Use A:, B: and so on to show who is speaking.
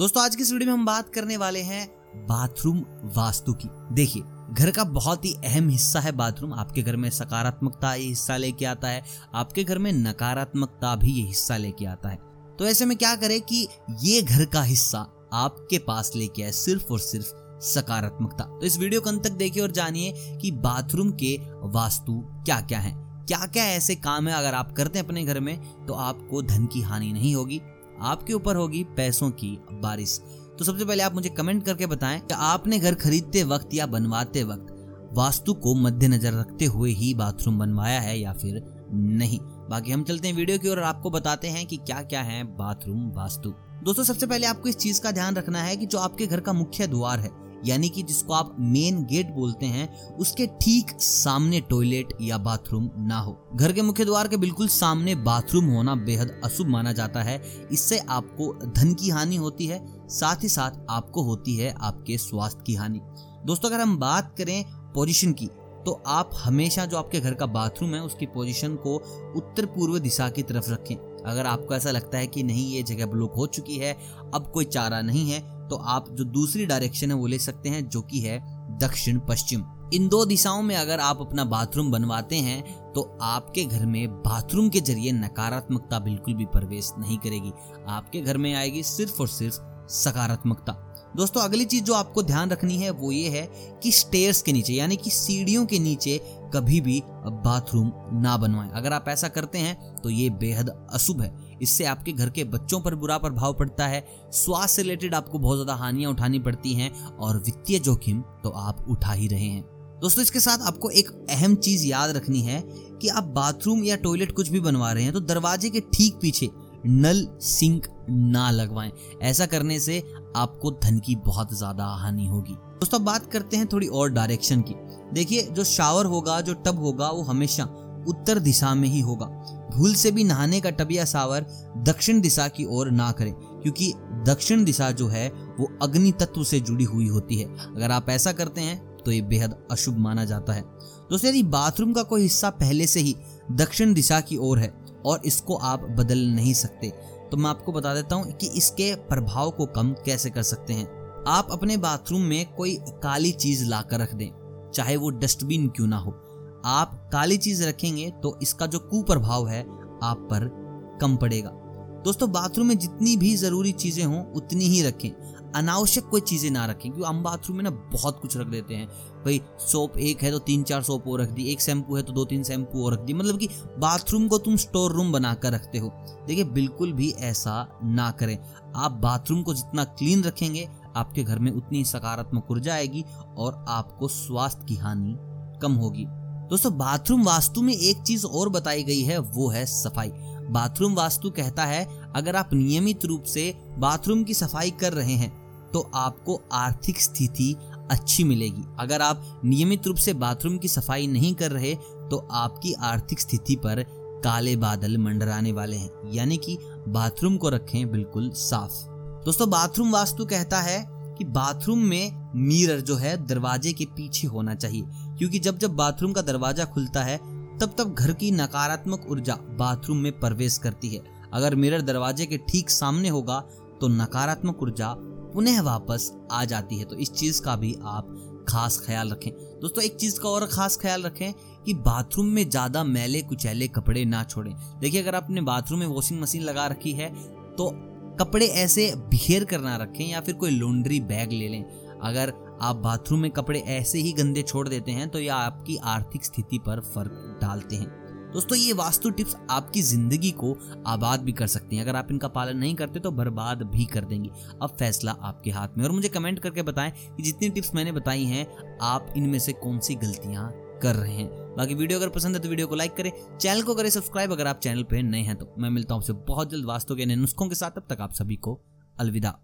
A: दोस्तों, आज की इस वीडियो में हम बात करने वाले हैं बाथरूम वास्तु की। देखिए, घर का बहुत ही अहम हिस्सा है बाथरूम। आपके घर में सकारात्मकता ये हिस्सा लेके आता है, आपके घर में नकारात्मकता भी ये हिस्सा लेके आता है। तो ऐसे में क्या करें कि ये घर का हिस्सा आपके पास लेके आए, सिर्फ़ और सिर्फ़ सकारात्मकता। तो इस वीडियो को अंत तक देखिए और जानिए कि बाथरूम के वास्तु क्या क्या है। क्या क्या ऐसे काम है? अगर आप करते हैं अपने घर में तो आपको धन की हानि नहीं होगी। आपके ऊपर होगी पैसों की बारिश। तो सबसे पहले आप मुझे कमेंट करके बताएँ कि आपने घर खरीदते वक्त या बनवाते वक्त वास्तु को मद्देनजर रखते हुए ही बाथरूम बनवाया है या फिर नहीं? बाकी हम चलते हैं वीडियो की ओर और आपको बताते हैं कि क्या क्या है बाथरूम वास्तु। दोस्तों, सबसे पहले आपको इस चीज़ का ध्यान रखना है कि जो आपके घर का मुख्य द्वार है यानी कि जिसको आप मेन गेट बोलते हैं, उसके ठीक सामने टॉयलेट या बाथरूम ना हो। घर के मुख्य द्वार के बिल्कुल सामने बाथरूम होना बेहद अशुभ माना जाता है। इससे आपको धन की हानि होती है, साथ ही साथ आपको होती है आपके स्वास्थ्य की हानि। दोस्तों, अगर हम बात करें पोजिशन की तो आप हमेशा जो आपके घर का बाथरूम है, उसकी पोजीशन को उत्तर पूर्व दिशा की तरफ़ रखें। अगर आपको ऐसा लगता है कि नहीं, ये जगह ब्लॉक हो चुकी है, अब कोई चारा नहीं है तो आप जो दूसरी डायरेक्शन है वो ले सकते हैं, जो कि है दक्षिण पश्चिम। इन दो दिशाओं में अगर आप अपना बाथरूम बनवाते हैं तो आपके घर में बाथरूम के ज़रिए नकारात्मकता बिल्कुल भी प्रवेश नहीं करेगी। आपके घर में आएगी सिर्फ़ और सिर्फ़ सकारात्मकता। दोस्तों, अगली चीज़ जो आपको ध्यान रखनी है वो ये है कि स्टेयर्स के नीचे, यानी कि सीढ़ियों के नीचे कभी भी बाथरूम ना बनवाएँ। अगर आप ऐसा करते हैं तो ये बेहद अशुभ है। इससे आपके घर के बच्चों पर बुरा प्रभाव पड़ता है। स्वास्थ्य से रिलेटेड आपको बहुत ज़्यादा हानियाँ उठानी पड़ती हैं और वित्तीय जोखिम तो आप उठा ही रहे हैं। दोस्तों, इसके साथ आपको एक अहम चीज़ याद रखनी है कि आप बाथरूम या टॉयलेट कुछ भी बनवा रहे हैं तो दरवाजे के ठीक पीछे नल सिंक ना लगवाएँ। ऐसा करने से आपको धन की बहुत ज़्यादा हानि होगी। दोस्तों बात करते हैं थोड़ी और डायरेक्शन की। देखिए, जो शावर होगा, जो टब होगा, वो हमेशा उत्तर दिशा में ही होगा। भूल से भी नहाने का टब या शावर दक्षिण दिशा की ओर ना करें, क्योंकि दक्षिण दिशा जो है, वो अग्नि तत्व से जुड़ी हुई होती है। अगर आप ऐसा करते हैं तो ये बेहद अशुभ माना जाता है। दोस्तों, यदि बाथरूम का कोई हिस्सा पहले से ही दक्षिण दिशा की ओर है, और इसको आप बदल नहीं सकते तो मैं आपको बता देता हूँ कि इसके प्रभाव को कम कैसे कर सकते हैं। आप अपने बाथरूम में कोई काली चीज़ ला कर रख दें, चाहे वो डस्टबिन क्यों ना हो। आप काली चीज़ रखेंगे तो इसका जो कुप्रभाव है, आप पर कम पड़ेगा। दोस्तों बाथरूम में जितनी भी ज़रूरी चीज़ें हों, उतनी ही रखें। अनावश्यक कोई चीज़ें ना रखें, क्योंकि हम बाथरूम में ना बहुत कुछ रख देते हैं। भाई सोप एक है तो तीन चार सोप और रख दी, एक शैम्पू है तो दो तीन शैम्पू और रख दी। मतलब कि बाथरूम को तुम स्टोर रूम बनाकर रखते हो। देखिए, बिल्कुल भी ऐसा ना करें। आप बाथरूम को जितना क्लीन रखेंगे, आपके घर में उतनी सकारात्मक ऊर्जा आएगी और आपको स्वास्थ्य की हानि कम होगी। दोस्तों, बाथरूम वास्तु में एक चीज़ और बताई गई है, वो है सफ़ाई। बाथरूम वास्तु कहता है, अगर आप नियमित रूप से बाथरूम की सफ़ाई कर रहे हैं तो आपको आर्थिक स्थिति अच्छी मिलेगी। अगर आप नियमित रूप से बाथरूम की सफ़ाई नहीं कर रहे तो आपकी आर्थिक स्थिति पर काले बादल मंडराने वाले हैं। यानी कि बाथरूम को रखें बिल्कुल साफ़। दोस्तों, बाथरूम वास्तु कहता है कि बाथरूम में मिरर जो है, दरवाजे के पीछे होना चाहिए। क्योंकि जब जब बाथरूम का दरवाज़ा खुलता है, तब तब घर की नकारात्मक ऊर्जा बाथरूम में प्रवेश करती है। अगर मिरर दरवाजे के ठीक सामने होगा तो नकारात्मक ऊर्जा पुनः वापस आ जाती है। तो इस चीज़ का भी आप खास ख्याल रखें। दोस्तों, एक चीज़ का और खास ख्याल रखें कि बाथरूम में ज़्यादा मैले कुचैले कपड़े ना छोड़ें। देखिए, अगर आपने बाथरूम में वॉशिंग मशीन लगा रखी है तो कपड़े ऐसे बिखेर कर ना रखें या फिर कोई लॉन्ड्री बैग ले लें। अगर आप बाथरूम में कपड़े ऐसे ही गंदे छोड़ देते हैं तो यह आपकी आर्थिक स्थिति पर फ़र्क डालते हैं। दोस्तों, ये वास्तु टिप्स आपकी ज़िंदगी को आबाद भी कर सकती हैं। अगर आप इनका पालन नहीं करते तो बर्बाद भी कर देंगी। अब फैसला आपके हाथ में और मुझे कमेंट करके बताएँ कि जितनी टिप्स मैंने बताई हैं, आप इनमें से कौन सी गलतियाँ कर रहे हैं। बाकी वीडियो अगर पसंद है तो वीडियो को लाइक करें। चैनल को करें सब्सक्राइब अगर आप चैनल पर नए हैं तो। मैं मिलता हूँ आपसे बहुत जल्द वास्तु के नुस्खों के साथ। अब तक आप सभी को अलविदा।